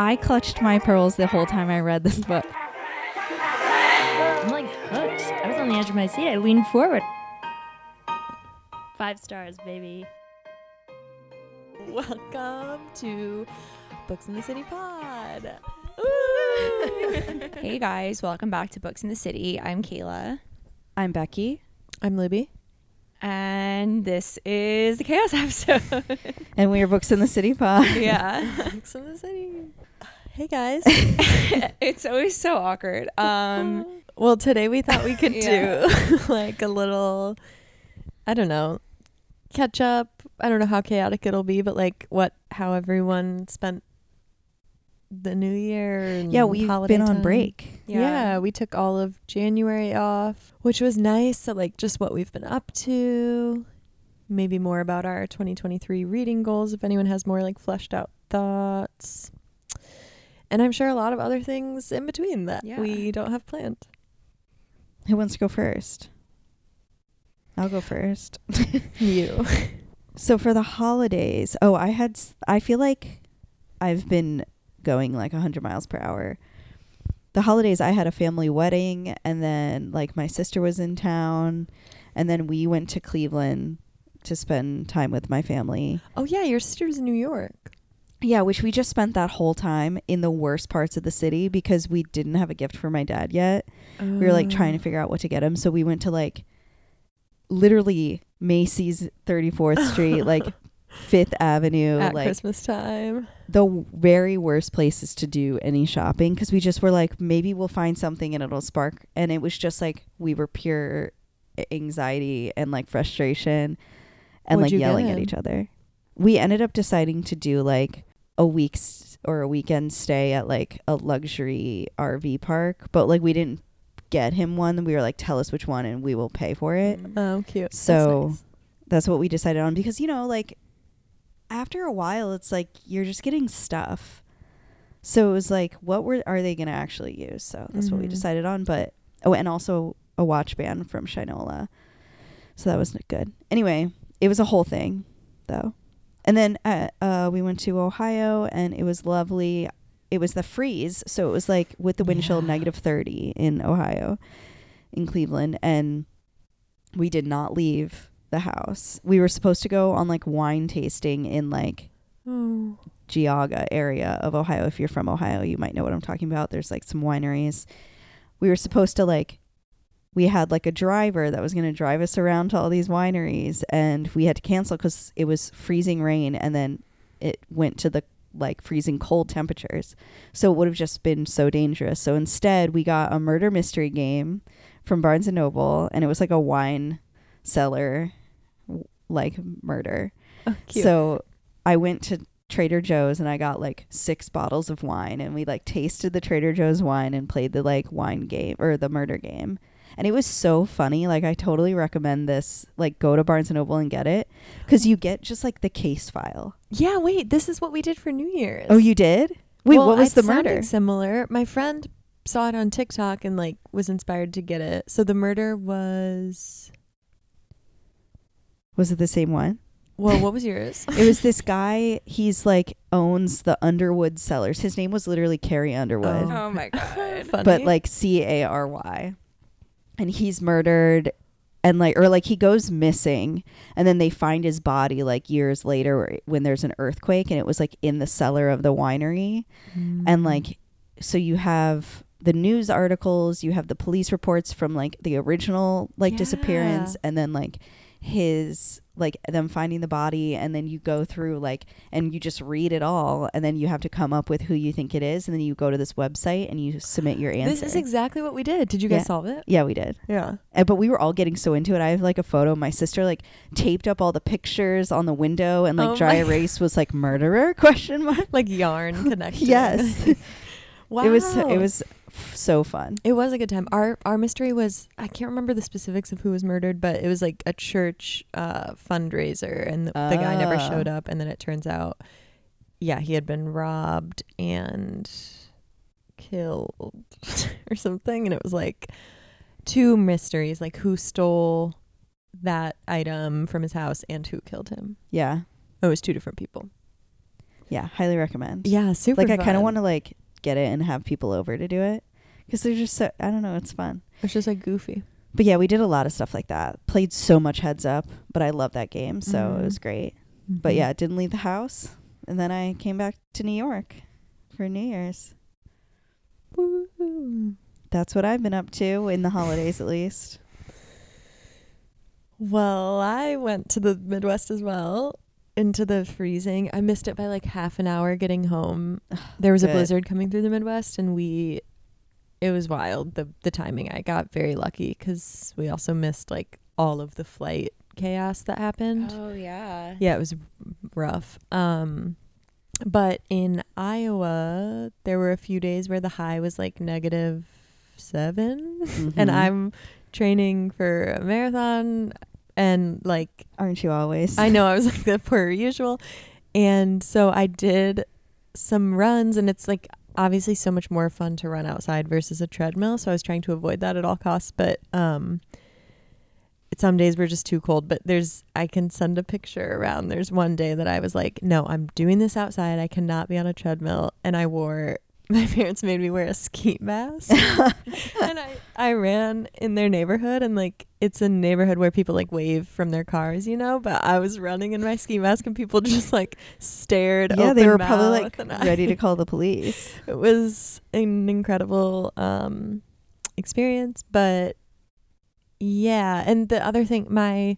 I clutched my pearls the whole time I read this book. I'm like hooked. I was on the edge of my seat. I leaned forward. Five stars, baby. Welcome to Books in the City Pod. Hey guys, welcome back to Books in the City. I'm Kayla, I'm Becky, I'm Libby. And this is the Chaos episode. and we are Books in the City Pod. yeah, Books in the City. Hey guys. it's always so awkward. Um, well, today we thought we could Yeah. do like a little, I don't know, catch up. I don't know how chaotic it'll be, but like what, how everyone spent the new year. And Yeah, we've holiday been on time. break. Yeah. we took all of January off, which was nice. So, like, just what we've been up to, maybe more about our 2023 reading goals if anyone has more like fleshed out thoughts. And I'm sure a lot of other things in between that Yeah. we don't have planned. Who wants to go first? I'll go first. You. So for the holidays, oh, I had, I feel like I've been going like 100 miles per hour. The holidays, I had a family wedding, and then like my sister was in town, and then we went to Cleveland to spend time with my family. Oh, yeah, your sister's in New York. Yeah, which we just spent that whole time in the worst parts of the city because we didn't have a gift for my dad yet. We were like trying to oh. figure out what to get him. So we went to like literally Macy's 34th Street, like Fifth Avenue, at like Christmas time. the w- very worst places to do any shopping because we just were like, maybe we'll find something and it'll spark. And it was just like we were pure eh, anxiety and like frustration and What'd like yelling at each other. We ended up deciding to do like a week's or a weekend stay at like a luxury RV park, but like we didn't get him one. We were like, tell us which one and we will pay for it. Mm-hmm. Oh, cute. That's So nice. that's what we decided on because you know like after a while it's like you're just getting stuff. So it was like what were are they gonna actually use? So that's what we Mhm. decided on but oh and also a watch band from shinola. So that was good. Anyway it was a whole thing though. And then uh, uh we went to ohio and it was lovely. It was the freeze so it was like with the wind chill negative 30 in ohio in cleveland and we did not leave the house. We were supposed to go on like wine tasting in like Oh. Geauga area of Ohio. If you're from Ohio, you might know what I'm talking about. There's like some wineries. We were supposed to like we had like a driver that was going to drive us around to all these wineries and we had to cancel cuz it was freezing rain and then it went to the like freezing cold temperatures. So it would have just been so dangerous. So instead, we got a murder mystery game from Barnes and Noble and it was like a wine cellar like murder. Oh. So I went to Trader Joe's and I got like six bottles of wine and we like tasted the Trader Joe's wine and played the like wine game or the murder game. And it was so funny. Like I totally recommend this. Like go to Barnes and Noble and get it cuz you get just like the case file. yeah, wait, this is what we did for New Year's. Oh, you did? Wait, Well, what was it the murder? Similar. My friend saw it on TikTok and like was inspired to get it. So the murder was Was it the same one? well, what was yours? it was this guy, he's like owns the Underwood Cellars. His name was literally Carrie Underwood. Oh. oh my god. But like C A R Y. And he's murdered and like or like he goes missing and then they find his body like years later when there's an earthquake and it was like in the cellar of the winery Mm. and like so you have the news articles, you have the police reports from like the original like disappearance and then like his like them finding the body and then you go through like and you just read it all and then you have to come up with who you think it is and then you go to this website and you submit your answer. this is exactly what we did. Did you guys Yeah. solve it? yeah, we did. Yeah. Uh, but we were all getting so into it. I have like a photo. My sister like taped up all the pictures on the window, and like Oh dry erase was like murderer question mark. Like yarn connection. yes, wow. it was it was f- so fun. It was a good time. Our our mystery was I can't remember the specifics of who was murdered, but it was like a church uh, fundraiser, and the, the guy never Ah. showed up. And then it turns out, yeah, he had been robbed and killed or something. And it was like two mysteries, like who stole that item from his house and who killed him. Yeah, it was two different people. Yeah, highly recommend. Yeah, super. like I kind of want to like get it and have people over to do it because they're just so I don't know, it's fun. It's just like goofy. But yeah, we did a lot of stuff like that. Played so much Heads Up, but I love that game, so Mhm. it was great. But yeah, didn't leave the house, and then I came back to New York for New Year's. Woo. That's what I've been up to in the holidays, at least. Well, I went to the Midwest as well. Into the freezing. I missed it by like half an hour getting home. There was a blizzard coming through the Midwest, and we. It was wild. the The timing. I got very lucky because we also missed like all of the flight chaos that happened. Oh yeah. Yeah, it was rough. Um, but in Iowa, there were a few days where the high was like negative 7 and Mhm. I'm training for a marathon, and like Aren't you always? I know I was like the per usual, and so I did some runs, and it's like obviously so much more fun to run outside versus a treadmill. So I was trying to avoid that at all costs, but um, some days were just too cold. But there's I can send a picture around. There's one day that I was like, no, I'm doing this outside. I cannot be on a treadmill, and I wore. My parents made me wear a ski mask, and I I ran in their neighborhood, and like it's a neighborhood where people like wave from their cars, you know. But I was running in my ski mask, and people just like stared. yeah, they were probably like and I- ready to call the police. it was an incredible um experience but yeah and the other thing my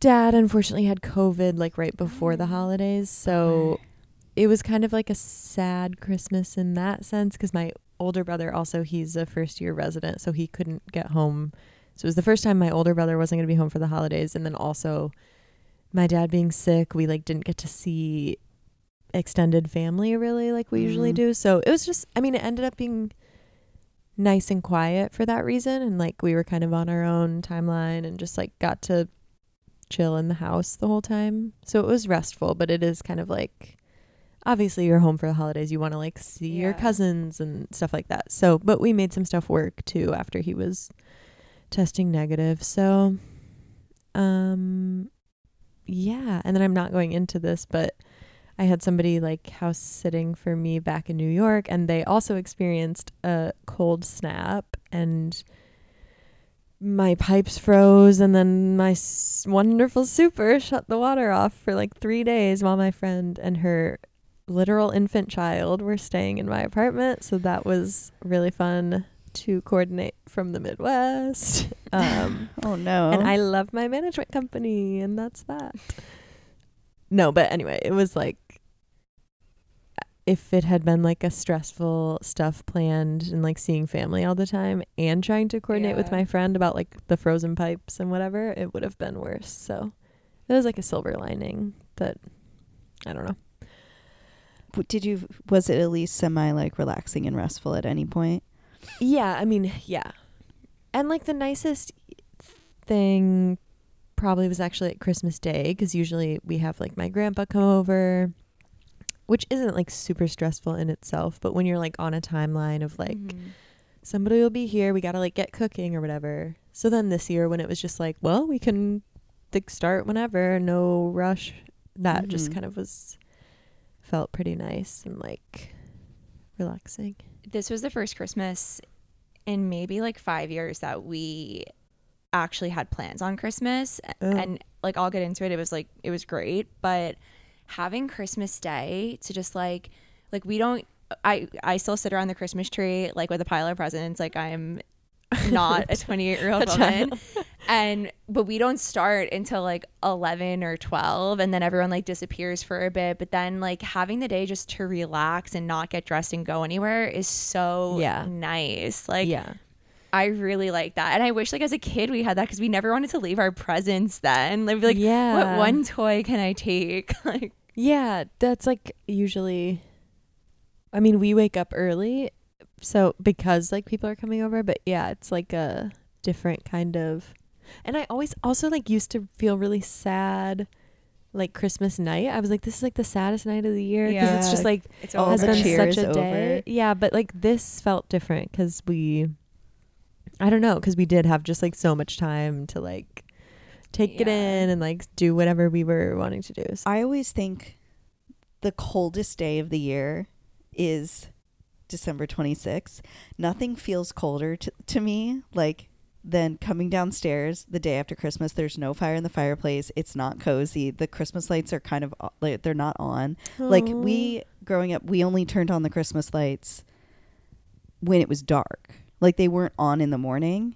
dad unfortunately had covid like right before the holidays so it was kind of like a sad christmas in that sense because my older brother also he's a first year resident so he couldn't get home. So it was the first time my older brother wasn't going to be home for the holidays and then also my dad being sick we like didn't get to see extended family really like we usually Mhm. do. So it was just i mean it ended up being nice and quiet for that reason and like we were kind of on our own timeline and just like got to chill in the house the whole time. So it was restful but it is kind of like obviously you're home for the holidays. You want to like see your cousins and stuff like that. So but we made some stuff work too after he was testing negative. So um yeah. And then i'm not going into this but i had somebody like house sitting for me back in new york and they also experienced a cold snap and my pipes froze and then my s- wonderful super shut the water off for like three days while my friend and her literal infant child were staying in my apartment so that was really fun to coordinate from the midwest um Oh no! and I love my management company, and that's that. No, but anyway, it was like if it had been like a stressful stuff planned and like seeing family all the time and trying to coordinate with my friend about like the frozen pipes and whatever, it would have been worse. So it was like a silver lining that I don't know. Did you? Was it at least semi like relaxing and restful at any point? Yeah, I mean, yeah. And like the nicest thing probably was actually at Christmas Day because usually we have like my grandpa come over, which isn't like super stressful in itself. But when you're like on a timeline of like Mhm. somebody will be here, we got to like get cooking or whatever. So then this year when it was just like, well, we can like start whenever, no rush, that just Mhm. kind of was felt pretty nice and like relaxing. this was the first Christmas in maybe like five years that we actually had plans on Christmas. Oh. And like, I'll get into it. It was like, it was great. But having Christmas Day to just like, like, we don't, I, I still sit around the Christmas tree, like with a pile of presents. Like, I'm not a 28 year old woman. child. And, but we don't start until like 11 or 12. And then everyone like disappears for a bit. But then like having the day just to relax and not get dressed and go anywhere is so Yeah. nice. Like, yeah. I really like that. And I wish like as a kid we had that because we never wanted to leave our presents then. Like, be like, yeah. what one toy can I take? like, Yeah, that's like usually. I mean, we wake up early, so because like people are coming over, but yeah, it's like a different kind of. And I always also like used to feel really sad, like Christmas night. I was like, this is like the saddest night of the year because it's just like it's All has been such a day. over. Yeah, but like this felt different because we, I don't know, because we did have just like so much time to like take it in and like do whatever we were wanting to do. So- I always think the coldest day of the year is December 26th. Nothing feels colder to, to me like than coming downstairs the day after Christmas. There's no fire in the fireplace. It's not cozy. The Christmas lights are kind of uh, like they're not on. Like we growing up, we only turned on the Christmas lights when it was dark. Like they weren't on in the morning.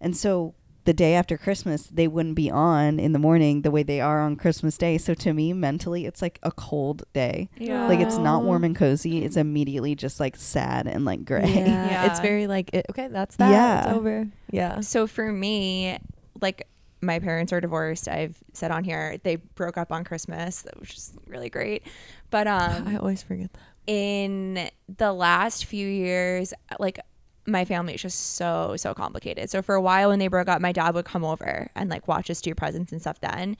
And so the day after Christmas, they wouldn't be on in the morning the way they are on Christmas Day. So to me, mentally, it's like a cold day. Yeah. Like it's not warm and cozy. It's immediately just like sad and like gray. Yeah. Yeah. It's very like it, okay, that's that. Yeah. It's over. Yeah. So for me, like my parents are divorced. I've said on here they broke up on Christmas, which is really great. But um, I always forget that. in the last few years, like my family is just so so complicated. So for a while when they broke up, my dad would come over and like watch us do presents and stuff then.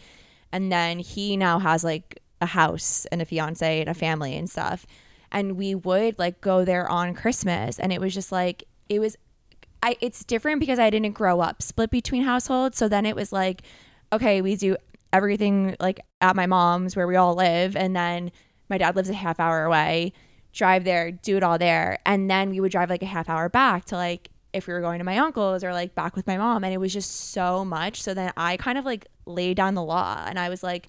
And then he now has like a house and a fiance and a family and stuff. And we would like go there on Christmas and it was just like it was I it's different because I didn't grow up split between households. So then it was like, okay, we do everything like at my mom's where we all live, and then my dad lives a half hour away. Drive there, do it all there, and then we would drive like a half hour back to like if we were going to my uncle's or like back with my mom, and it was just so much. So then I kind of like laid down the law, and I was like,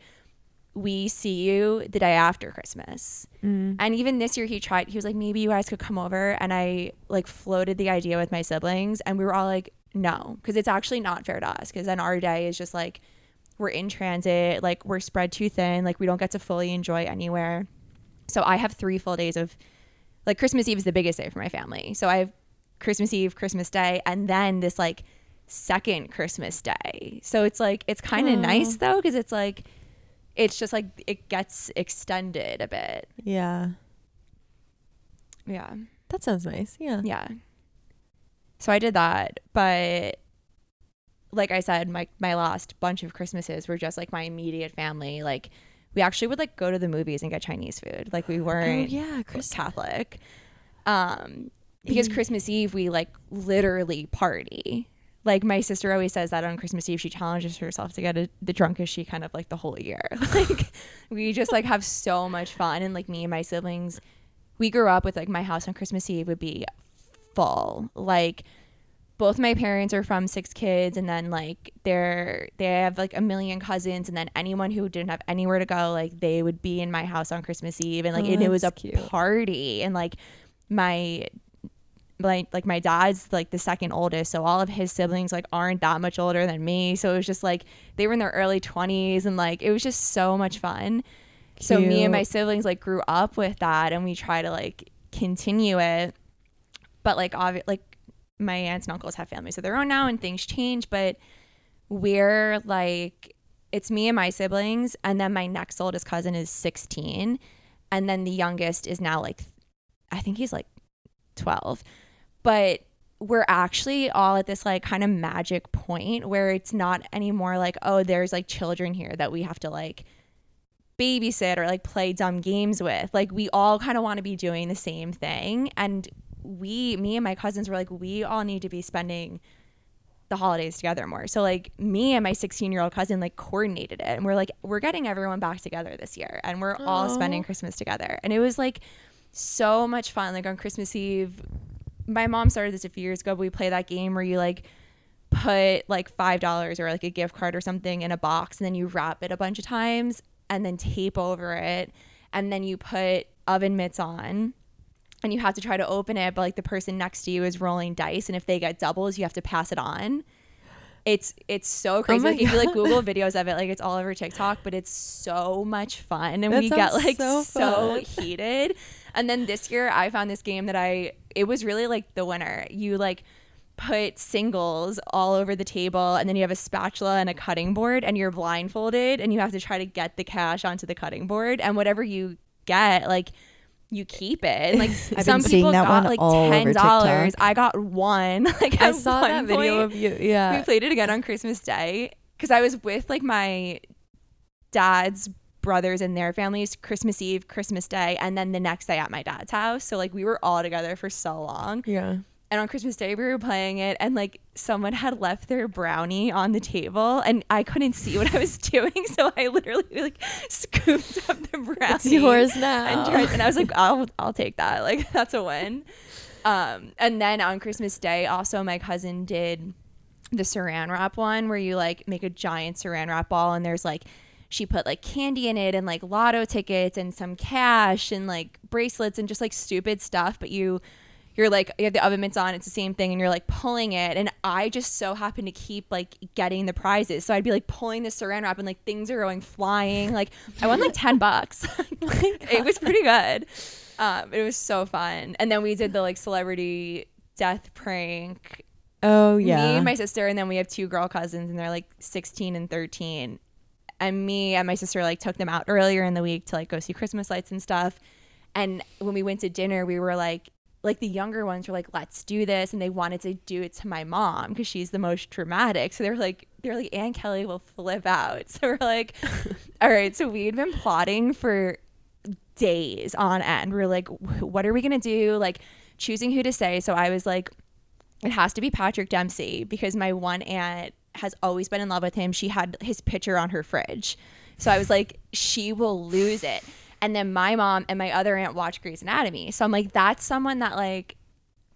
we see you the day after Christmas. Mm. And even this year, he tried, he was like, maybe you guys could come over. And I like floated the idea with my siblings, and we were all like, no, because it's actually not fair to us. Because then our day is just like, we're in transit, like, we're spread too thin, like, we don't get to fully enjoy anywhere. So I have three full days of like Christmas Eve is the biggest day for my family. So I have Christmas Eve, Christmas Day, and then this like second Christmas Day. So it's like, it's kind of nice though, because it's like, it's just like it gets extended a bit. Yeah. Yeah. That sounds nice. Yeah. Yeah. So I did that, but like I said, my my last bunch of Christmases were just like my immediate family. Like we actually would like go to the movies and get Chinese food. Like we Oh weren't yeah, Chris. Catholic. Um because. Christmas Eve we like literally party. Like my sister always says that on Christmas Eve she challenges herself to get a, the drunkest she kind of like the whole year. like we just like have so much fun and like me and my siblings we grew up with like my house on Christmas Eve would be full. Like both my parents are from six kids and then like they're they have like a million cousins and then anyone who didn't have anywhere to go like they would be in my house on Christmas Eve and like Oh, and it was a cute. party and like my like like my dad's like the second oldest so all of his siblings like aren't that much older than me so it was just like they were in their early 20s and like it was just so much fun so me and my siblings like grew up with that and we try to like continue it but like obvi- like my aunts and uncles have families of their own now and things change but we're like it's me and my siblings and then my next oldest cousin is 16 and then the youngest is now like i think he's like 12 but we're actually all at this like kind of magic point where it's not anymore like oh there's like children here that we have to like babysit or like play dumb games with. Like we all kind of want to be doing the same thing and we me and my cousins were like we all need to be spending the holidays together more. So like me and my 16 year old cousin like coordinated it. And we're like we're getting everyone back together this year and we're all spending christmas together. And it was like so much fun. Like on christmas eve my mom started this a few years ago but we play that game where you like put like five dollars or like a gift card or something in a box and then you wrap it a bunch of times and then tape over it and then you put oven mitts on and you have to try to open it but like the person next to you is rolling dice and if they get doubles you have to pass it on. It's it's so oh crazy. my like if you like google videos of it like it's all over tiktok but it's so much fun and That we get like so so heated. And then this year i found this game that i it was really like the winner. You like put singles all over the table and then you have a spatula and a cutting board and you're blindfolded and you have to try to get the cash onto the cutting board and whatever you get like you keep it and like I've some people got like ten dollars i got one like I saw that video of you. Yeah. we played it again on Christmas Day because I was with like my dad's brothers and their families Christmas Eve, Christmas Day, and then the next day at my dad's house. So like we were all together for so long. yeah. And on Christmas Day we were playing it and like someone had left their brownie on the table and I couldn't see what I was doing so I literally like scooped up the brownie It's yours now. and, tried, and I was like I'll I'll take that like that's a win um and then on Christmas Day also my cousin did the saran wrap one where you like make a giant saran wrap ball and there's like she put like candy in it and like lotto tickets and some cash and like bracelets and just like stupid stuff but you you're like you have the oven mitts on it's the same thing and you're like pulling it and i just so happen to keep like getting the prizes. So i'd be like pulling the saran wrap and like things are going flying. Like i won like 10 bucks. It was pretty good. Um it was so fun. And then we did the like celebrity death prank. Oh yeah. me and my sister and then we have two girl cousins and they're like 16 and 13 and me and my sister like took them out earlier in the week to like go see christmas lights and stuff. And when we went to dinner we were like like the younger ones were like let's do this and they wanted to do it to my mom because she's the most dramatic so they were like they're like aunt kelly will flip out so we're like all right so we had been plotting for days on end we are like what are we gonna do like choosing who to say so i was like it has to be Patrick Dempsey because my one aunt has always been in love with him. She had his picture on her fridge. So I was like, she will lose it. And then my mom and my other aunt watch Grey's Anatomy. So I'm like, that's someone that like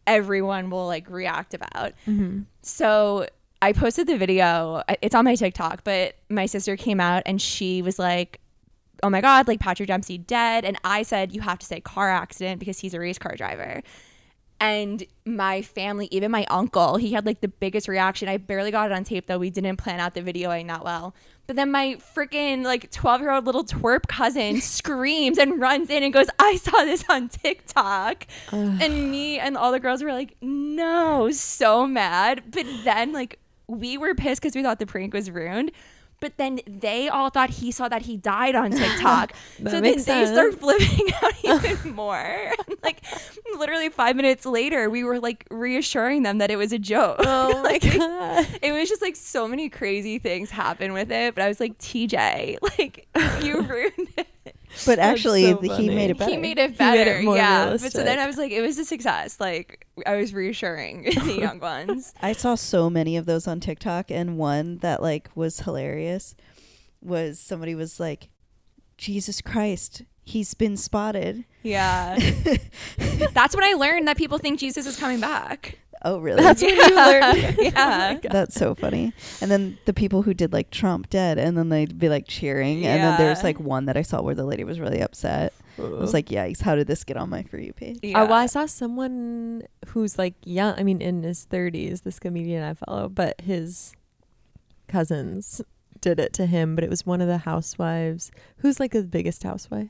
everyone will like react about. Mm-hmm. So I posted the video. It's on my TikTok, but my sister came out and she was like, oh my God, like Patrick Dempsey dead. And I said, you have to say car accident because he's a race car driver and my family even my uncle he had like the biggest reaction i barely got it on tape though we didn't plan out the videoing that well but then my freaking like 12 year old little twerp cousin screams and runs in and goes i saw this on tiktok. And me and all the girls were like no so mad. But then like we were pissed because we thought the prank was ruined but then they all thought he saw that he died on TikTok. So then makes they start flipping out even more. like literally five minutes later, we were like reassuring them that it was a joke. Oh Like. It was just like so many crazy things happen with it. But I was like, TJ, like you ruined it. But actually, so he made it better. He made it made better. it more yeah. But so then. I was like, it was a success. Like I was reassuring the young ones. I saw so many of those on TikTok, and one that like was hilarious was somebody was like, "Jesus Christ, he's been spotted." Yeah. That's when I learned that people think Jesus is coming back. Oh, really? That's when you learned. yeah. Oh That's so funny. And then the people who did like Trump dead, and then they'd be like cheering. And then there's like one that I saw where the lady was really upset. I was like, yikes, how did this get on my For You page? Yeah. Oh, well, I saw someone who's like young. I mean, in his thirties. This comedian I follow, but his cousins did it to him. But it was one of the housewives. Who's like the biggest housewife?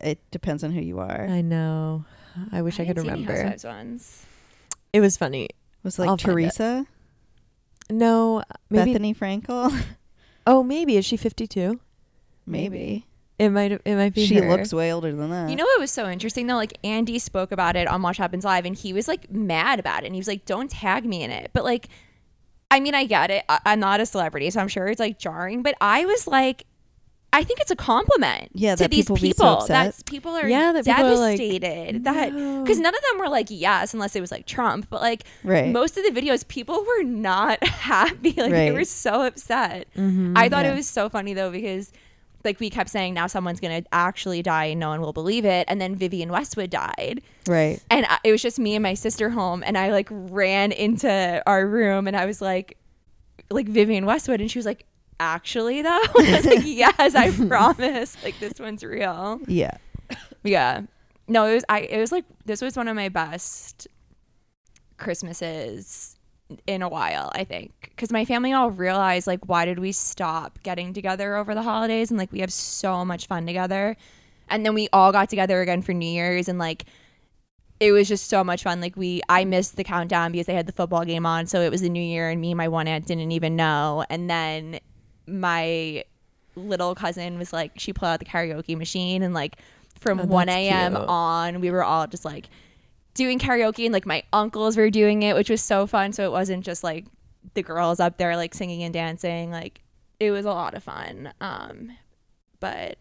It depends on who you are. I know. I wish I, could didn't remember. Housewives ones. It was funny. was like I'll find it. Teresa, No, maybe. Bethenny Frankel, Oh, maybe is she fifty-two? maybe. It might. It might be. She her. looks way older than that. You know what was so interesting though? Like Andy spoke about it on Watch Happens Live, and he was like mad about it, and he was like, "Don't tag me in it." But like, I mean, I get it. I- I'm not a celebrity, so I'm sure it's like jarring. But I was like, I think it's a compliment. Yeah, to these people so people. upset. that people are Yeah, that are like, devastated. that "No." because none of them were like yes, unless it was like Trump. But like Right. most of the videos, people were not happy. Like they were so upset. Mm-hmm. I thought Yeah. it was so funny though because like we kept saying now someone's gonna actually die and no one will believe it, and then Vivienne Westwood died, right. and I, it was just me and my sister home, and I like ran into our room and I was like, like Vivienne Westwood, and she was like. Actually, though, I was like, "Yes, I promise. Like this one's real." Yeah. Yeah. No, it was I it was like this was one of my best Christmases in a while, I think. Cuz my family all realized like why did we stop getting together over the holidays and like we have so much fun together. And then we all got together again for New Year's and like it was just so much fun. Like we I missed the countdown because they had the football game on, so it was the new year and me and my one aunt didn't even know. And then my little cousin was like she pulled out the karaoke machine and like from Oh, 1 a.m. cute. on we were all just like doing karaoke and like my uncles were doing it which was so fun so it wasn't just like the girls up there like singing and dancing like it was a lot of fun um but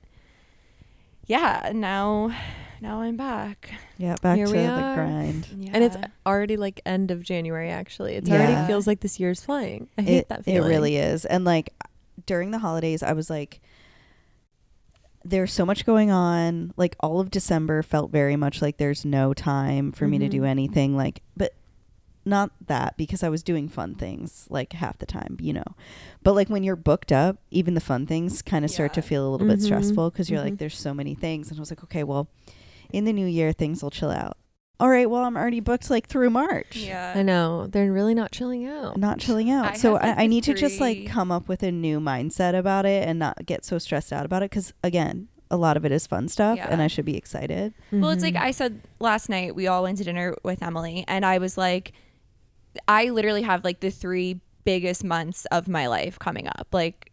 yeah now now I'm back. Yeah, back Here to the are. grind. And it's already like end of January actually. It's Yeah. already feels like this year's flying. I hate it, that feeling. it really is. And like during the holidays, I was like, there's so much going on. Like all of December felt very much like there's no time for me to do Mhm. anything. Like, but not that because I was doing fun things like half the time, you know. But like when you're booked up, even the fun things kind of start to feel a little bit Mhm. stressful because you're Mhm. like, there's so many things. And I was like, okay, well, in the new year, things will chill out. All right, well, I'm already booked like through March Yeah. I know. They're really not chilling out. not chilling out. I so have, like, I, I need to just like three- come up with a new mindset about it and not get so stressed out about it. Because again, a lot of it is fun stuff, and I should be excited. Mm-hmm. Well, it's like. I said last night, we all went to dinner with Emily, and I was like, I literally have like the three biggest months of my life coming up. Like,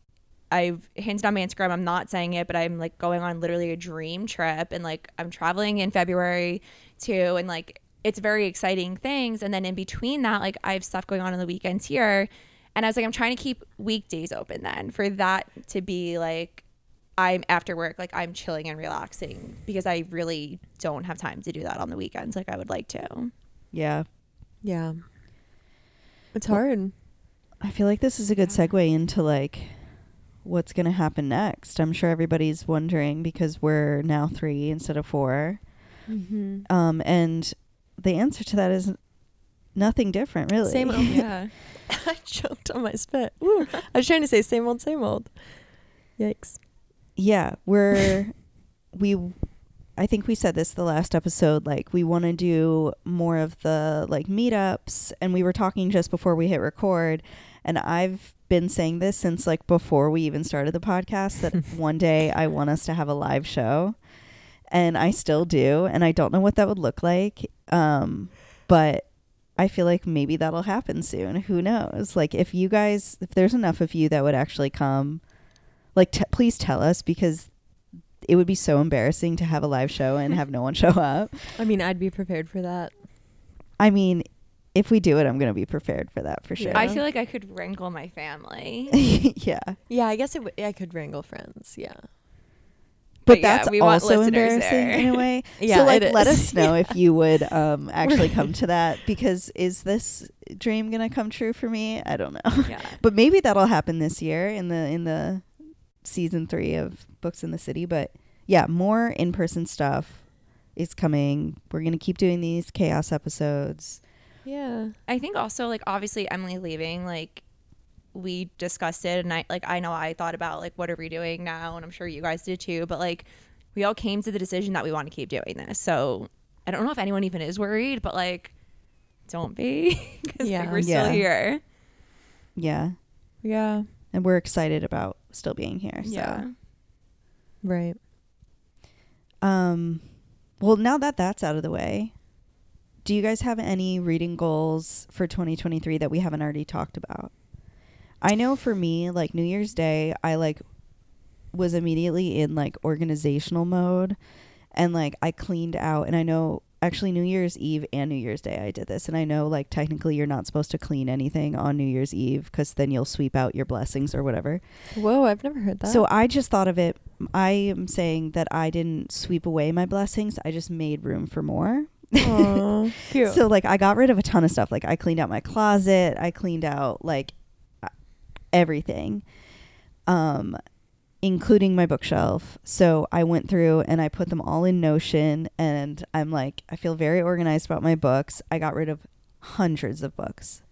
I've hinted on my Instagram, I'm not saying it, but I'm like going on literally a dream trip, and like I'm traveling in February too, and like it's very exciting things. And then in between that, like I have stuff going on on the weekends here. And I was like, I'm trying to keep weekdays open then for that to be like I'm after work, like I'm chilling and relaxing because I really don't have time to do that on the weekends like I would like to. Yeah, yeah. It's Well- hard. I feel like this is a good Yeah. segue into like what's going to happen next. I'm sure everybody's wondering because we're now three instead of four. Mm-hmm. Um, and the answer to that is nothing different, really. Same old. Yeah. I choked on my spit. Woo. I was trying to say same old, same old. Yikes. yeah we're we i think we said this the last episode like we want to do more of the like meetups and we were talking just before we hit record and i've been saying this since like before we even started the podcast that one day i want us to have a live show and i still do and i don't know what that would look like um but I feel like maybe that'll happen soon. Who knows? Like if you guys if there's enough of you that would actually come like t- please tell us because it would be so embarrassing to have a live show and have no one show up. I mean, I'd be prepared for that. I mean, if we do it, I'm going to be prepared for that for sure. Yeah. I feel like I could wrangle my family. yeah. Yeah, I guess it w- I could wrangle friends. Yeah. But, But yeah, that's also embarrassing there. in a way. Yeah, so like let us know if you would um actually come to that because is this dream going to come true for me? I don't know. yeah. but maybe that'll happen this year in the in the season 3 of Books in the City, but yeah, more in-person stuff is coming. We're going to keep doing these chaos episodes. Yeah. I think also like obviously Emily leaving, like we discussed it and I like I know I thought about like what are we doing now and I'm sure you guys did too, but like we all came to the decision that we want to keep doing this. So I don't know if anyone even is worried, but like don't be because Yeah. like, we're still here. Yeah. Yeah. And we're excited about still being here. So Yeah. Right. Um, well, now that that's out of the way, do you guys have any reading goals for 2023 that we haven't already talked about? I know for me, like New Year's Day, I like was immediately in like organizational mode and like I cleaned out and I know actually New Year's Eve and New Year's Day I did this and I know like technically you're not supposed to clean anything on New Year's Eve cuz then you'll sweep out your blessings or whatever. Whoa, I've never heard that. So I just thought of it. I am saying that I didn't sweep away my blessings. I just made room for more. Aw, cute. So like I got rid of a ton of stuff. Like I cleaned out my closet. I cleaned out like everything, um, including my bookshelf. So I went through and I put them all in Notion. And I'm like, I feel very organized about my books. I got rid of hundreds of books,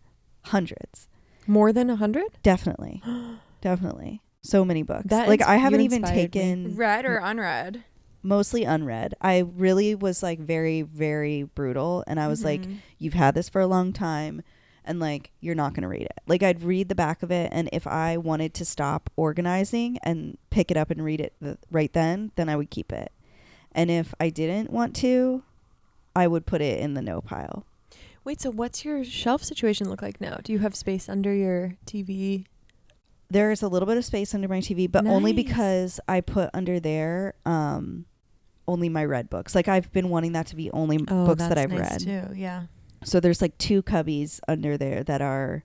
hundreds, More than a hundred? definitely, definitely. So many books. That like ins- I haven't even inspired me. taken Read or unread? mostly unread. I really was like very, very brutal. And I was like, Mhm. you've had this for a long time and like, you're not going to read it. Like, I'd read the back of it. And if I wanted to stop organizing and pick it up and read it th- right then, then I would keep it. And if I didn't want to, I would put it in the no pile. Wait, so what's your shelf situation look like now? Do you have space under your TV? There is a little bit of space under my TV, but only because I put under there um, only my read books. Like, I've been wanting that to be only books that I've read. too. Yeah. So there's like two cubbies under there that are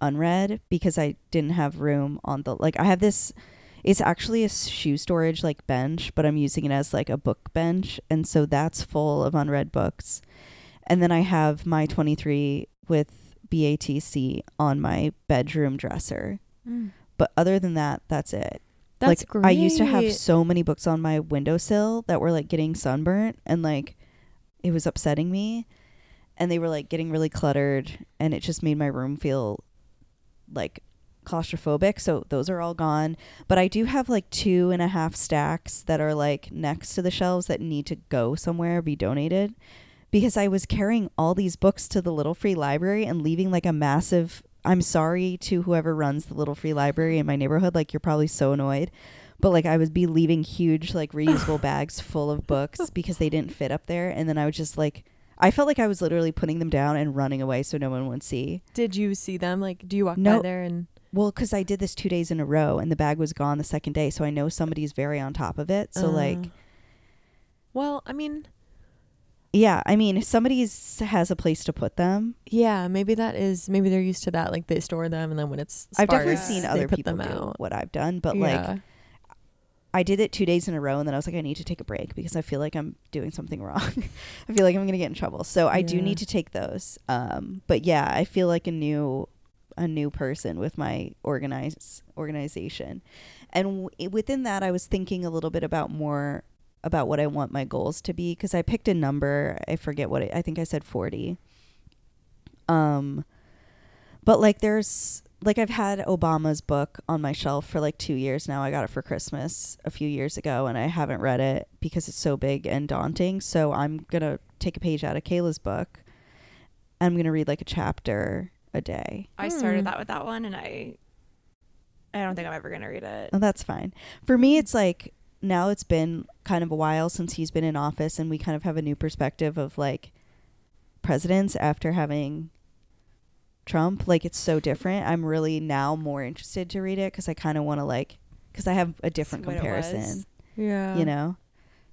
unread because I didn't have room on the like I have this It's actually a shoe storage like bench, but I'm using it as like a book bench, and so that's full of unread books. And then I have my 23 with BATC on my bedroom dresser. Mm. But other than that, that's it. That's like great. I used to have so many books on my windowsill that were like getting sunburnt and like it was upsetting me and they were like getting really cluttered and it just made my room feel like claustrophobic so those are all gone. But i do have like two and a half stacks that are like next to the shelves that need to go somewhere be donated because i was carrying all these books to the little free library and leaving like a massive i'm sorry to whoever runs the little free library in my neighborhood like you're probably so annoyed but like i would be leaving huge like reusable bags full of books because they didn't fit up there and then i would just like i felt like i was literally putting them down and running away so no one would see Did you see them? Like, do you walk No. by there and well, because I did this two days in a row and the bag was gone the second day. So I know somebody's very on top of it. So, like, Uh, well, I mean, yeah, I mean, somebody's has a place to put them. yeah, maybe that is maybe they're used to that. Like they store them, and then when it's I've definitely seen other people them do out. what I've done, but like, Yeah. I did it two days in a row and then I was like, I need to take a break because I feel like I'm doing something wrong. I feel like I'm going to get in trouble. So I do need to take those. Um, but yeah, I feel like a new, a new person with my organize organization. And w- within that, I was thinking a little bit about more about what I want my goals to be because I picked a number. I forget what it, I think I said 40. Um, but like there's like I've had Obama's book on my shelf for like 2 years now. I got it for Christmas a few years ago and I haven't read it because it's so big and daunting. So I'm going to take a page out of Kayla's book. And I'm going to read like a chapter a day. I Hmm. started that with that one, and I, I don't think I'm ever gonna read it. Oh, that's fine. For me, it's like now it's been kind of a while since he's been in office, and we kind of have a new perspective of like presidents after having Trump. Like it's so different. I'm really now more interested to read it because I kind of want to like because I have a different what it was. comparison. yeah, You know,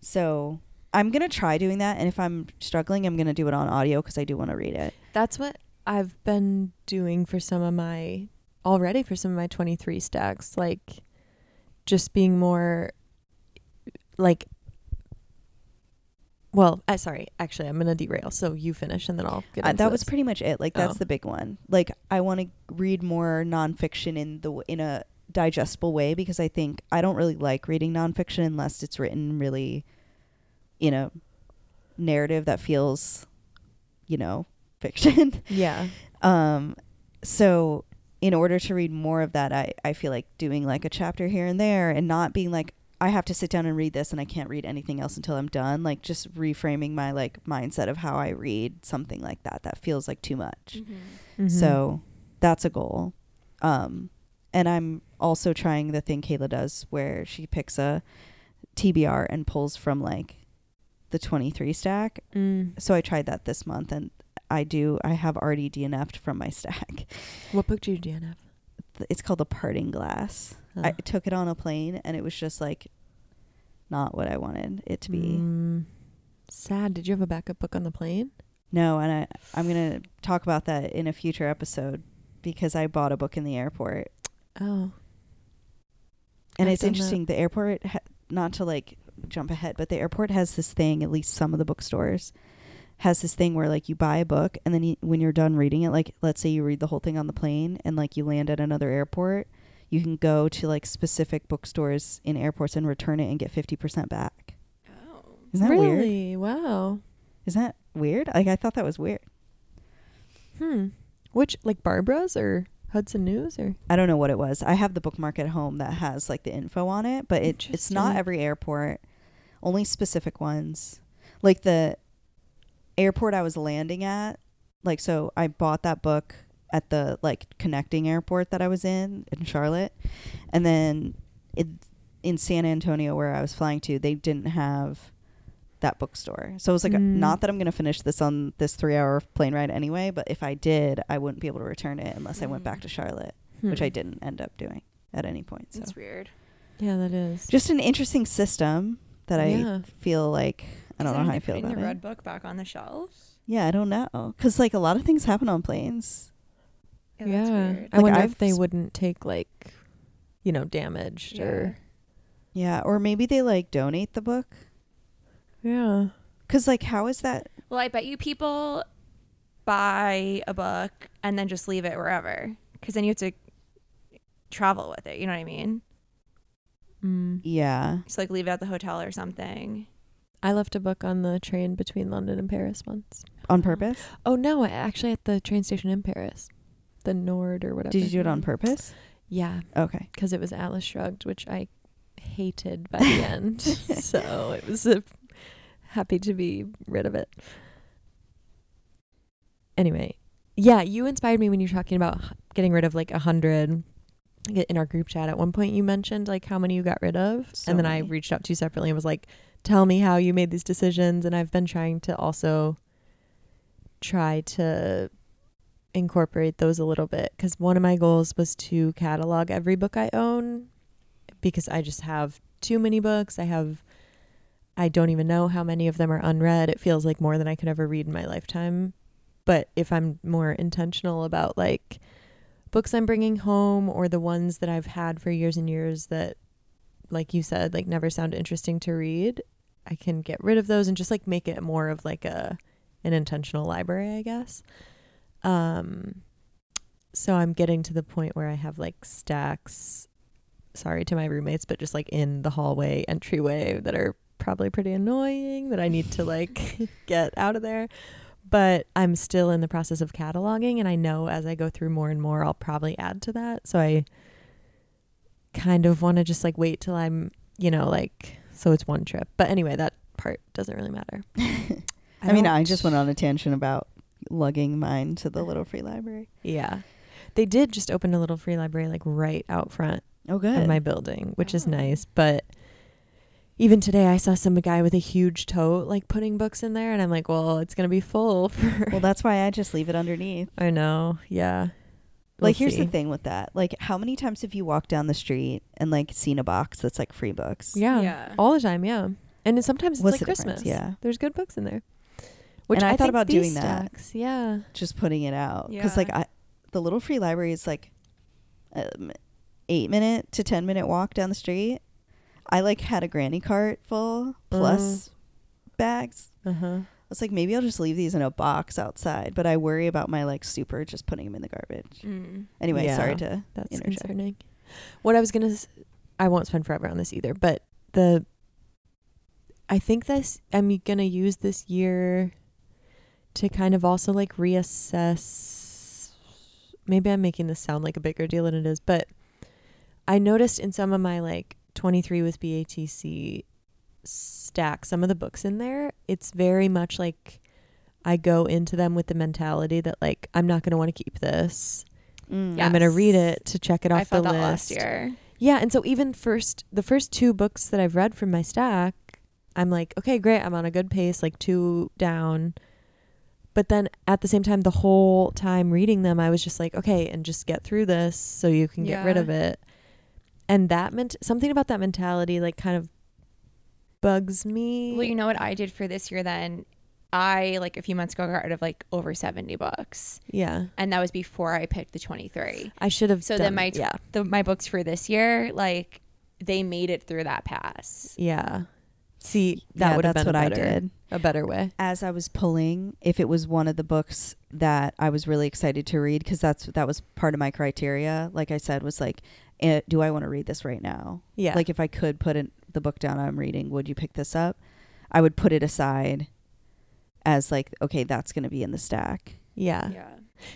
so I'm gonna try doing that, and if I'm struggling, I'm gonna do it on audio because I do want to read it. That's what I've been doing for some of my already for some of my 23 stacks like just being more like well, I sorry, actually I'm going to derail. So you finish and then I'll get Uh, into that was pretty much it. Like that's Oh. the big one. Like I want to read more nonfiction in the w- in a digestible way because I think I don't really like reading nonfiction unless it's written really in a narrative that feels, you know, fiction. Yeah. um, so in order to read more of that, I I feel like doing like a chapter here and there and not being like I have to sit down and read this and I can't read anything else until I'm done. Like just reframing my like mindset of how I read something like that. That feels like too much. Mhm. So that's a goal. Um, and I'm also trying the thing Kayla does where she picks a TBR and pulls from like the 23 stack. Mm. So I tried that this month and I do, I have already DNF'd from my stack. What book did you DNF? It's called The Parting Glass. I took it on a plane and it was just like not what I wanted it to be. Mm. Sad. Did you have a backup book on the plane? No, and I I'm gonna talk about that in a future episode because I bought a book in the airport, Oh. and I've it's done that. interesting. The airport, ha- not to like jump ahead, but the airport has this thing. At least some of the bookstores has this thing where like you buy a book, and then you, when you're done reading it, like let's say you read the whole thing on the plane, and like you land at another airport, you can go to like specific bookstores in airports and return it and get fifty percent back. Oh. Isn't that weird? really? Wow. Isn't that weird? Like I thought that was weird. Hmm. Which like Barbara's or Hudson News or I don't know what it was. I have the bookmark at home that has like the info on it, but it it's not every airport. Only specific ones. Like the airport I was landing at, like so I bought that book at the like connecting airport that I was in in Charlotte. And then it, in San Antonio where I was flying to, they didn't have that bookstore. So it was like Mm. not that I'm going to finish this on this 3-hour plane ride anyway, but if I did, I wouldn't be able to return it unless I went back Mm. to Charlotte Hmm. which I didn't end up doing at any point. So That's weird. Yeah, that is. just an interesting system that Yeah. I feel like I don't know how I feel putting about the it. red book back on the shelves. Yeah, I don't know because like a lot of things happen on planes. Yeah, that's yeah. weird. I Like, wonder I've if they s- wouldn't take like you know, damaged or Yeah, or maybe they like donate the book. yeah. Cuz like how is that Well, I bet you people buy a book and then just leave it wherever because then you have to travel with it. You know what I mean? Mm. Yeah. So like leave it at the hotel or something. I left a book on the train between London and Paris once. On purpose? Oh no, actually at the train station in Paris, the Nord or whatever. Did you do it on purpose? Yeah, Okay. because it was Atlas Shrugged, which I hated by the end. so it was a, happy to be rid of it. Anyway, yeah, you inspired me when you were talking about getting rid of like a hundred. In our group chat, at one point you mentioned like how many you got rid of, So and then I reached out to you separately and was like, "Tell me how you made these decisions." And I've been trying to also try to incorporate those a little bit because one of my goals was to catalog every book I own because I just have too many books. I have, I don't even know how many of them are unread. It feels like more than I could ever read in my lifetime. But if I'm more intentional about like books I'm bringing home or the ones that I've had for years and years that, like you said, like never sound interesting to read, I can get rid of those and just like make it more of like a an intentional library, I guess. Um so I'm getting to the point where I have like stacks sorry to my roommates, but just like in the hallway entryway that are probably pretty annoying that I need to like get out of there. But I'm still in the process of cataloging and I know as I go through more and more I'll probably add to that. So I kind of want to just like wait till I'm, you know, like so it's one trip. But anyway, that part doesn't really matter. I, mean, I just went on a tangent about lugging mine to the little free library. Yeah. They did just open a little free library like right out front Oh, good. of my building, which is Oh. nice. But even today, I saw some guy with a huge tote like putting books in there, and I'm like, well, it's gonna be full. For well, that's why I just leave it underneath. I know, yeah. We'll like, here's see. the thing with that. Like, how many times have you walked down the street and like seen a box that's like free books? Yeah, Yeah. all the time, yeah. And sometimes it's What's like the difference? Christmas. Yeah. there's good books in there. Which And I thought about doing that. Yeah, Just putting it out because like I, the little free library is like, um, eight minute to ten minute walk down the street. I like had a granny cart full plus bags. uh huh. I was like, maybe I'll just leave these in a box outside, but I worry about my like super just putting them in the garbage. Mm. Anyway, Yeah. sorry to That's interject. concerning. What I was gonna, s- I won't spend forever on this either, but the, I think this I'm gonna use this year to kind of also like reassess. Maybe I'm making this sound like a bigger deal than it is, but I noticed in some of my like 23 with BATC stack, some of the books in there, it's very much like I go into them with the mentality that like I'm not gonna want to keep this. Mm. I'm gonna read it to check it off I felt the that list. last year. Yeah, and so even first the first two books that I've read from my stack, I'm like, okay, great, I'm on a good pace, like two down. But then at the same time, the whole time reading them, I was just like, okay, and just get through this so you can get rid of it. And that meant something about that mentality, like, kind of bugs me. Well, you know what I did for this year then? I like a few months ago got rid of like over 70 books. yeah, And that was before I picked the 23. I should have. So done, then my yeah, the my books for this year, like they made it through that pass. yeah. See, that Yeah, would have been what a I better, did. a better way. As I was pulling, if it was one of the books that I was really excited to read, because that's that was part of my criteria. Like I said, was like, eh, do I want to read this right now? Yeah, Like if I could put it, the book down I'm reading, would you pick this up? I would put it aside as like, okay, that's going to be in the stack. yeah. Yeah.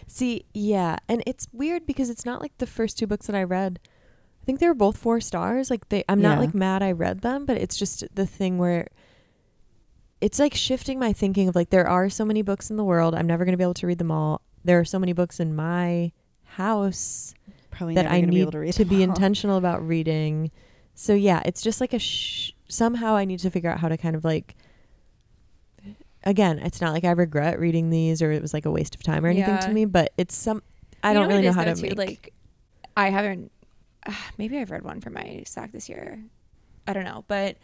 See, yeah, and it's weird because it's not like the first two books that I read. Think they were both four stars. Like they, I'm not Yeah. like mad I read them, but it's just the thing where it's like shifting my thinking of like there are so many books in the world. I'm never gonna be able to read them all. There are so many books in my house Probably that never I gonna need be able to read them be all. intentional about reading. So yeah, it's just like a sh- somehow I need to figure out how to kind of like. Again, it's not like I regret reading these or it was like a waste of time or anything Yeah. to me, but it's some. I You don't what really it know is, how though, to too? make. like I haven't uh, maybe I've read one for my stack this year. I don't know, but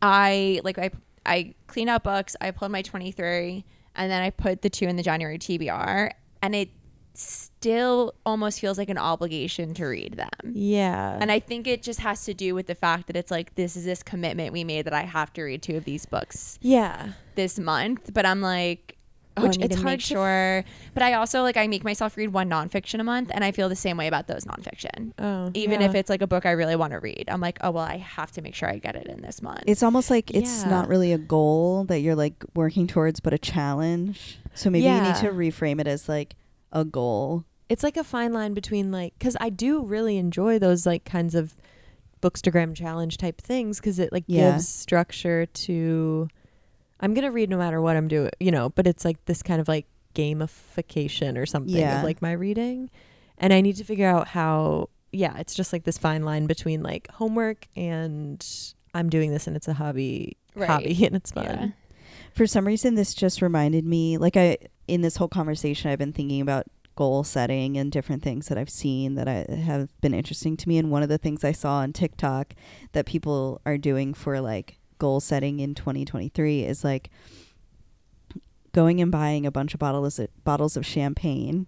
I like I I cleaned out books, I pulled my 23 and then I put the two in the January TBR and it still almost feels like an obligation to read them. Yeah. And I think it just has to do with the fact that it's like this is this commitment we made that I have to read two of these books yeah. this month. But I'm like, Oh, which need it's hard to sure- sure. But I also like I make myself read one nonfiction a month, and I feel the same way about those nonfiction. Oh. Even yeah. if it's like a book I really want to read, I'm like, oh well, I have to make sure I get it in this month. It's almost like it's Yeah. not really a goal that you're like working towards, but a challenge. So maybe you need to reframe it as like a goal. it's like a fine line between like because I do really enjoy those like kinds of bookstagram challenge type things because it like Yeah. gives structure to I'm gonna read no matter what I'm doing, you know. But it's like this kind of like gamification or something Yeah. of like my reading, and I need to figure out how. Yeah, it's just like this fine line between like homework and I'm doing this and it's a hobby, Right. hobby and it's fun. Yeah. For some reason, this just reminded me, like I in this whole conversation, I've been thinking about goal setting and different things that I've seen that I have been interesting to me. And one of the things I saw on TikTok that people are doing for like goal setting in 2023 is like going and buying a bunch of bottles of, bottles of champagne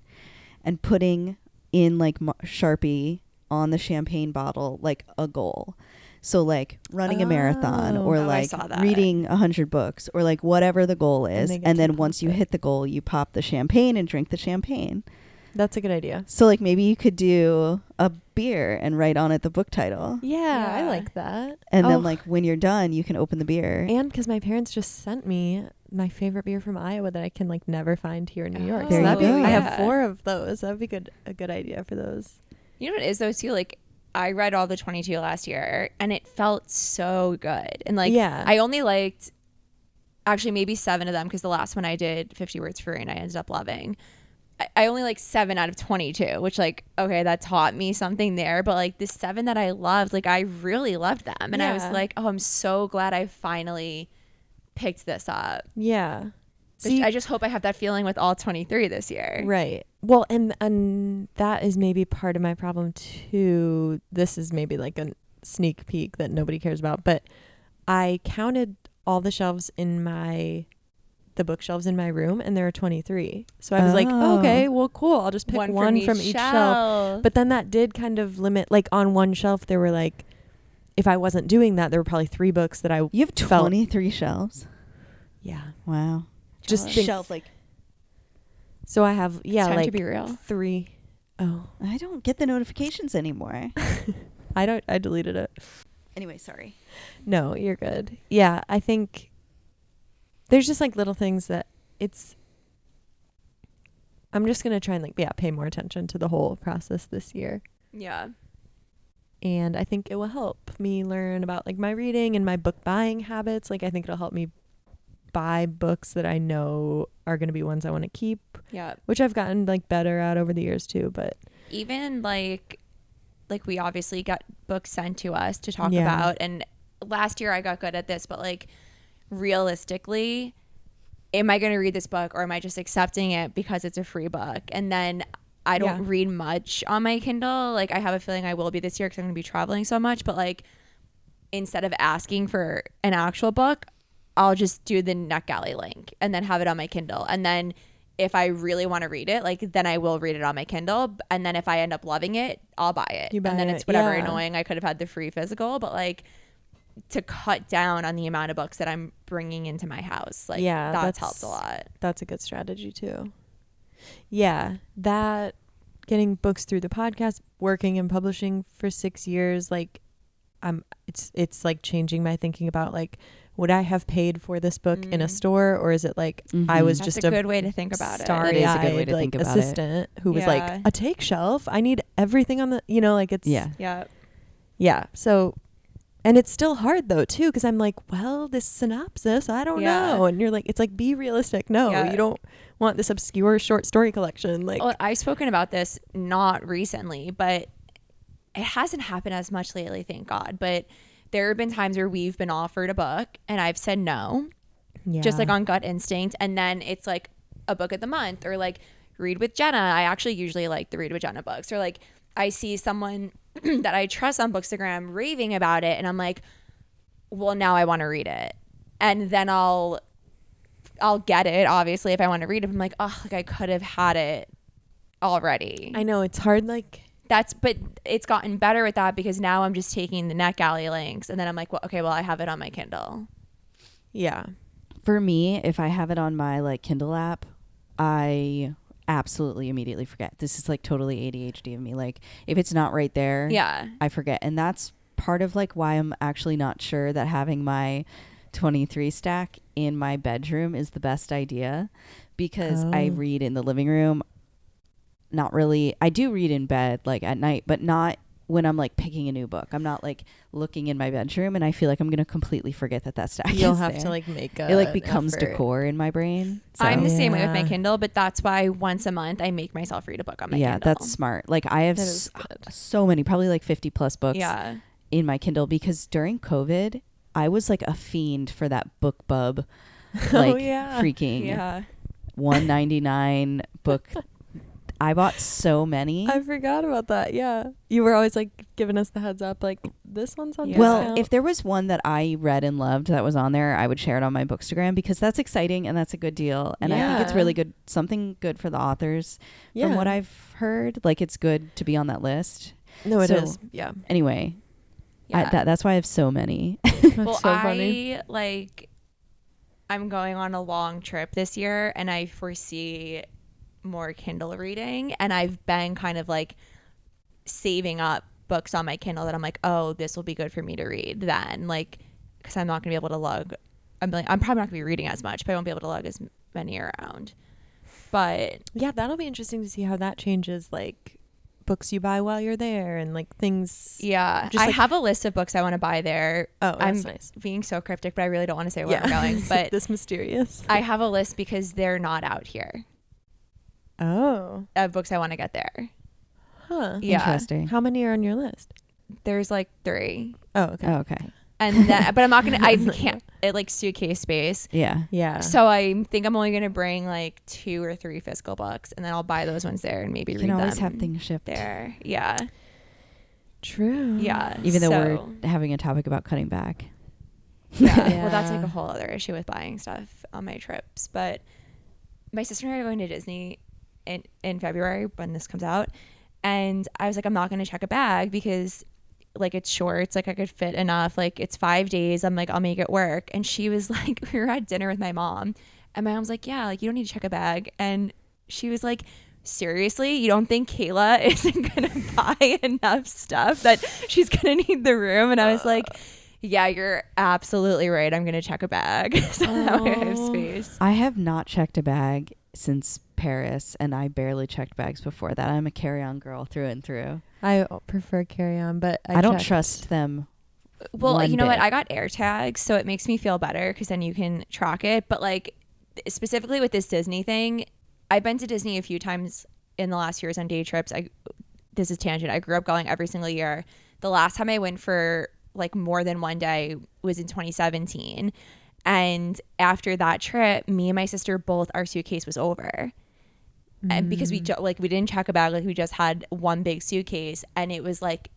and putting in like Sharpie on the champagne bottle like a goal. So like running a marathon Oh. or Oh, like reading a hundred books or like whatever the goal is, they and, then once you hit the goal, you pop the champagne and drink the champagne. That's a good idea. So like maybe you could do a beer and write on it the book title, Yeah, I like that. and Oh, then like when you're done, you can open the beer. And because my parents just sent me my favorite beer from Iowa that I can like never find here in New York. There so that'd be, go. I have four of those. That'd be good. A good idea for those. You know what it is though too? Like I read all the 22 last year, and it felt so good. And like, Yeah. I only liked actually maybe seven of them because the last one I did 50 words for, and I ended up loving. I- only like seven out of 22, which like okay, that taught me something there. But like the seven that I loved, like I really loved them, and I was like, oh, I'm so glad I finally picked this up. Yeah. See, I just hope I have that feeling with all 23 this year. right. Well, and and that is maybe part of my problem too. This is maybe like a sneak peek that nobody cares about, but I counted all the shelves in my the bookshelves in my room and there are 23. So I was like, Oh. okay, well cool. I'll just pick one, from, each, shelf. shelf. But then that did kind of limit like on one shelf there were like if I wasn't doing that there were probably 3 books that I you have felt- 23 shelves. yeah. Wow. Just Jealous. think- shelf like So I have yeah it's time like to be real. 3 Oh, I don't get the notifications anymore. I don't I deleted it. anyway, sorry. No, you're good. Yeah, I think there's just like little things that it's I'm just going to try and like yeah, pay more attention to the whole process this year. Yeah. And I think it will help me learn about like my reading and my book buying habits. Like I think it'll help me buy books that I know are going to be ones I want to keep, Yeah. which I've gotten like better at over the years too, but even like like we obviously got books sent to us to talk Yeah. about and last year I got good at this but like realistically am I going to read this book or am I just accepting it because it's a free book and then I don't Yeah. read much on my Kindle like I have a feeling I will be this year cuz I'm going to be traveling so much but like instead of asking for an actual book I'll just do the NetGalley link and then have it on my Kindle. And then if I really want to read it, like then I will read it on my Kindle. And then if I end up loving it, I'll buy it. You buy and then it, it's whatever yeah. annoying. I could have had the free physical, but like to cut down on the amount of books that I'm bringing into my house, like Yeah, that's, that's- helped a lot. that's a good strategy too. Yeah, that getting books through the podcast, working and publishing for 6 years like um it's it's like changing my thinking about like would I have paid for this book in a Mm. store or is it like I Mhm. was That's just a a good way to think about it. starry That is a good way eyed to like think about it. assistant who was Yeah. like a take shelf. I need everything on the you know like it's Yeah. Yeah. yeah. So and it's still hard though too because I'm like, well, this synopsis, I don't Yeah. know, and you're like, it's like be realistic. No, Yeah. you don't want this obscure short story collection. Like, well, I've spoken about this not recently, but it hasn't happened as much lately, thank God. But there have been times where we've been offered a book and I've said no, yeah. just like on gut instinct. And then it's like a book of the month or like read with Jenna. I actually usually like the read with Jenna books or like I see someone that I trust on Bookstagram raving about it and I'm like, well, now I want to read it. And then I'll I'll get it obviously if I want to read it. I'm like, oh, like I could have had it already. I know it's hard. Like That's but it's gotten better with that because now I'm just taking the NetGalley links and then I'm like, well, okay, well I have it on my Kindle. yeah, For me, if I have it on my like Kindle app, I absolutely immediately forget. This is like totally ADHD of me. Like if it's not right there, Yeah. I forget. And that's part of like why I'm actually not sure that having my 23 stack in my bedroom is the best idea because I Oh. read in the living room. Not really. I do read in bed like at night, but not when I'm like picking a new book. I'm not like looking in my bedroom and I feel like I'm going to completely forget that that stack you'll is have there. to like make a it like becomes effort. decor in my brain. So I'm the same way with my Kindle, but that's why once a month I make myself read a book on my yeah, Kindle. that's smart. Like I have That s- so many, probably like 50 plus books yeah. in my Kindle because during COVID, I was like a fiend for that BookBub, oh, like oh yeah, freaking Yeah. 199 book. I bought so many. I forgot about that. Yeah, you were always like giving us the heads up. Like this one's on. Yeah. well, discount. if there was one that I read and loved that was on there, I would share it on my Bookstagram because that's exciting and that's a good deal. And I think it's Yeah. really good, something good for the authors. yeah. From what I've heard, like it's good to be on that list. no, it so- is. Yeah, Anyway, I, Yeah. that, that's why I have so many. that's well, so funny. I like I'm going on a long trip this year and I foresee more Kindle reading and I've been kind of like saving up books on my Kindle that I'm like, "Oh, this will be good for me to read then." Like cuz I'm not going to be able to lug a million I'm probably not going to be reading as much, but I won't be able to lug as many around. But Yeah, that'll be interesting to see how that changes. Like books you buy while you're there, and like things. yeah, Just I like- have a list of books I want to buy there. Oh, that's I'm nice. being so cryptic, but I really don't want to say where I'm going, but this mysterious. I have a list because they're not out here. Oh, of books I want to get there. huh. Yeah. Interesting. How many are on your list? There's like three, Oh, okay. Oh, okay. and then but I'm not gonna. I can't. It like suitcase space. Yeah. Yeah. So I think I'm only gonna bring like two or three physical books, and then I'll buy those ones there and maybe read. You read can always them have things shipped. there. Yeah, True. yeah. Even though So- we're having a topic about cutting back. yeah. Well, that's like a whole other issue with buying stuff on my trips. But my sister and I are going to Disney in in February when this comes out, and I was like, I'm not going to check a bag because like it's shorts, like I could fit enough. Like it's five days. I'm like, I'll make it work. And she was like, we were at dinner with my mom, and my mom's like, yeah, like you don't need to check a bag. And she was like. Seriously, you don't think Kayla isn't gonna buy enough stuff that she's gonna need the room? And I was like, yeah, you're absolutely right. I'm gonna check a bag so that way I have Oh. space. I have not checked a bag since Paris, and I barely checked bags before that. I'm a carry-on girl through and through. I prefer carry on, but I, I, don't trust them. Well, you know what? I got AirTags, so it makes me feel better because then you can track it. But like specifically with this Disney thing, I've been to Disney a few times in the last years on day trips. I this is tangent. I grew up going every single year. The last time I went for like more than one day was in 2017. And after that trip, me and my sister both our suitcase was over. And because we ju- like we didn't check a bag like we just had one big suitcase and it was like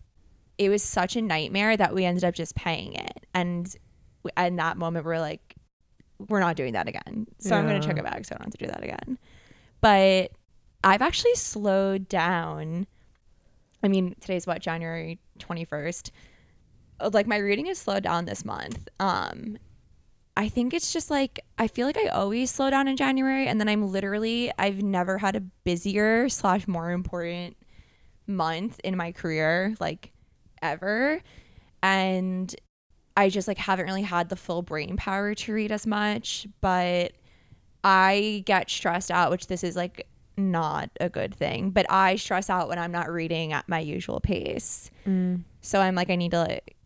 it was such a nightmare that we ended up just paying it. And in that moment we're like we're not doing that again. So i'm going to check a bag so i don't have to do that again. But i've actually slowed down i mean today's what january 21st Uh, like my reading has slowed down this month um I think it's just like I feel like I always slow down in January, and then I'm literally I've never had a busier slash more important month in my career like ever, and I just like haven't really had the full brain power to read as much. But I get stressed out, which this is like not a good thing. But I stress out when I'm not reading at my usual pace. Mm. So I'm like I need to like,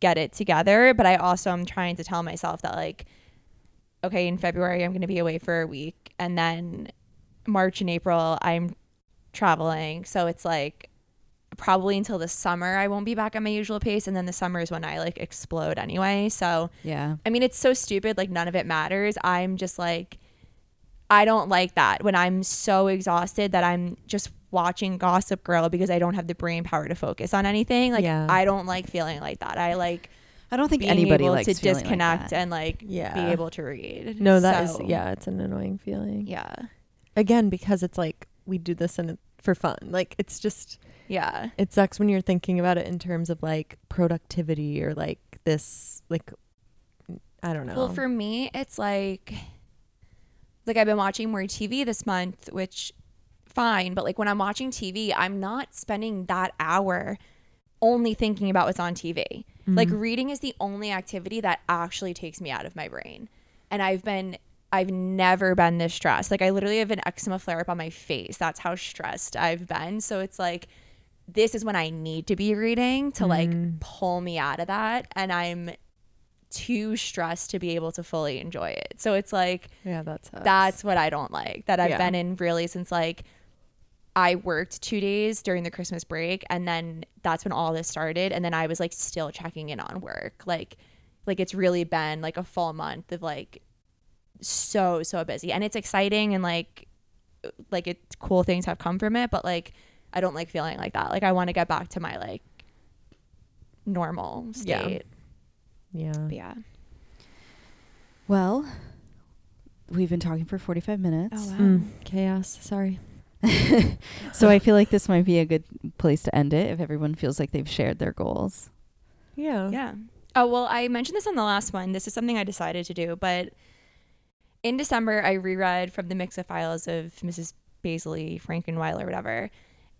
get it together, but I also am trying to tell myself that like okay, in February I'm going to be away for a week and then March and April I'm traveling. So it's like probably until the summer I won't be back at my usual pace and then the summer is when I like explode anyway. So Yeah. I mean, it's so stupid. Like, none of it matters. I'm just like, I don't like that when I'm so exhausted that I'm just watching Gossip Girl because I don't have the brain power to focus on anything. Like, Yeah. I don't like feeling like that. I like I don't think anybody able likes to feeling like disconnect and like Yeah. be able to read. No, that is So, yeah, it's an annoying feeling. Yeah. Again, because it's like we do this and for fun. Like it's just Yeah. it sucks when you're thinking about it in terms of like productivity or like this like I don't know. Well, for me, it's like like I've been watching more TV this month, which fine, but like when I'm watching TV, I'm not spending that hour only thinking about what's on TV. Mm-hmm. Like reading is the only activity that actually takes me out of my brain. And I've been I've never been this stressed. Like I literally have an eczema flare up on my face. That's how stressed I've been. So it's like this is when I need to be reading to like mm-hmm. pull me out of that and I'm too stressed to be able to fully enjoy it. So it's like yeah, that's that's what I don't like. That I've Yeah. been in really since like I worked two days during the Christmas break and then that's when all this started. And then I was like still checking in on work. Like like it's really been like a full month of like so, so busy. And it's exciting and like like it cool things have come from it, but like I don't like feeling like that. Like I want to get back to my like normal Yeah. state. yeah. But yeah. Well, we've been talking for 45 minutes. Oh wow. Mm, chaos. Sorry. so I feel like this might be a good place to end it if everyone feels like they've shared their goals. Yeah. Yeah. Oh, well, I mentioned this on the last one. This is something I decided to do, but in December, I reread from the mix of files of Mrs. Baisley, Frankenweiler, whatever.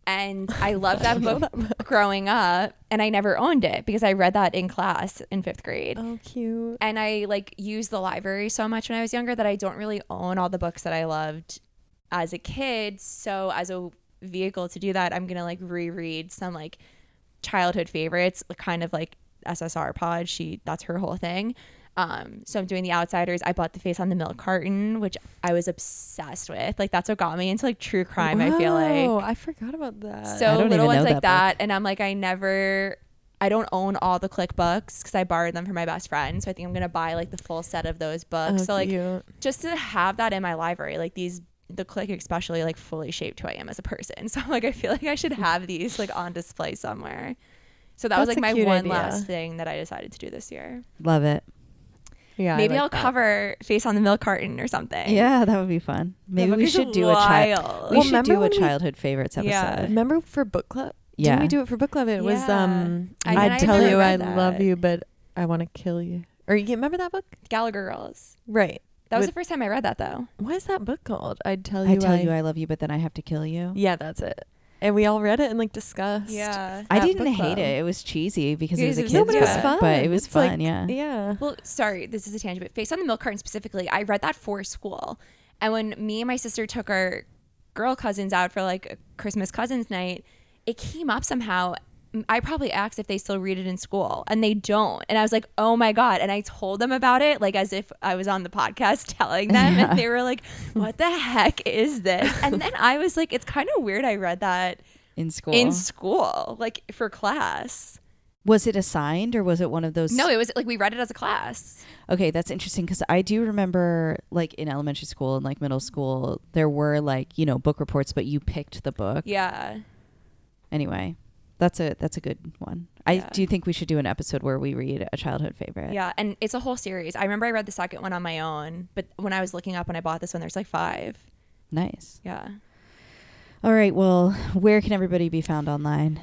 And I loved that book growing up, and I never owned it because I read that in class in fifth grade. Oh, cute. And I like used the library so much when I was younger that I don't really own all the books that I loved as a kid. So as a vehicle to do that, I'm gonna like reread some like childhood favorites, kind of like SSR Pod. She that's her whole thing. Um, so I'm doing The Outsiders. I bought The Face on the Milk Carton, which I was obsessed with. Like that's what got me into like true crime. I feel Wow, like I forgot about that. So little ones like that that, and I'm like I never. I don't own all the Clique books because I borrowed them from my best friend. So I think I'm gonna buy like the full set of those books. Oh, so like cute. just to have that in my library, like these the Clique especially like fully shaped who I am as a person. So like I feel like I should have these like on display somewhere. So that was like my one idea. last thing that I decided to do this year. Love it. yeah. Maybe like I'll that. cover face on the milk carton or something. Yeah, that would be fun. Maybe we should do a child. wild. We should do a when we- childhood favorites episode. Yeah. Remember for book club? Yeah. Didn't we do it for book club? It was um I, I'd I tell you I read love you, but I want to kill you. Or you remember that book? Gallagher Girls. Right. That was With- the first time I read that though. What is that book called? I'd tell you I tell you I love you, but then I have to kill you. Yeah, that's it. And we all read it and like discussed. Yeah. I didn't book hate club. it. It was cheesy because it It was a was- kid's No, but it was book, fun. but it was It's like- fun. yeah. Yeah. Well, sorry, this is a tangent, but Face on the Milk Carton specifically, I read that for school. And when me and my sister took our girl cousins out for like a Christmas cousins night, it came up somehow. I probably asked if they still read it in school, and they don't. And I was like, "Oh my god!" And I told them about it, like as if I was on the podcast telling them, Yeah. and they were like, "What the heck is this?" And then I was like, "It's kind of weird." I read that In school. in school, like for class. was it assigned or was it one of those? No, it was like we read it as a class. Okay, that's interesting because I do remember, like in elementary school and like middle school, there were like you know book reports, but you picked the book. Yeah. Anyway, that's a that's a good one. I Yeah. do think we should do an episode where we read a childhood favorite. Yeah, and it's a whole series. I remember I read the second one on my own, but when I was looking up when I bought this one, there's like five. Nice. Yeah. All right. Well, where can everybody be found online?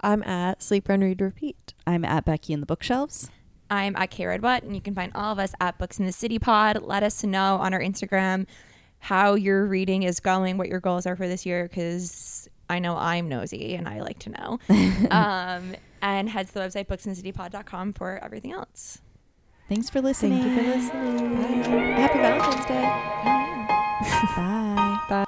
I'm at Sleep Run Read Repeat. I'm at Becky in the bookshelves. I'm at K Red Butt, and you can find all of us at Books in the City Pod. Let us know on our Instagram how your reading is going, what your goals are for this year, because I know I'm nosy and I like to know. um, and head to the website booksinthecitypod.com for everything else. Thanks for listening. Thank you for listening. Happy Valentine's Day. Bye. Bye.